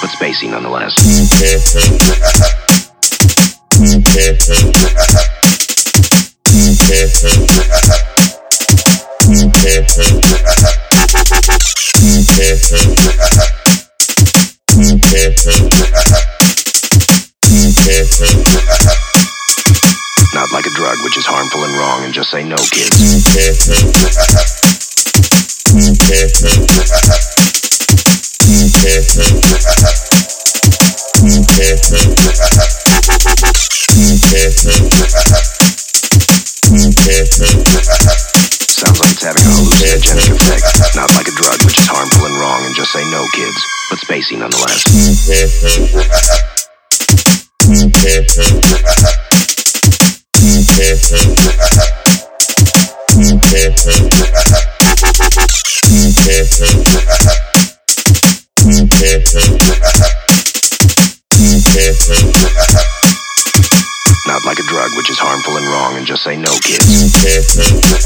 but spacey nonetheless. Not like a drug, which is harmful and wrong, and just say no, kids. Sounds like it's having a hallucinogenic effect. Not like a drug, which is harmful and wrong, and just say no, kids. But spacey nonetheless. Not like a drug, which is harmful and wrong, and just say no, kids.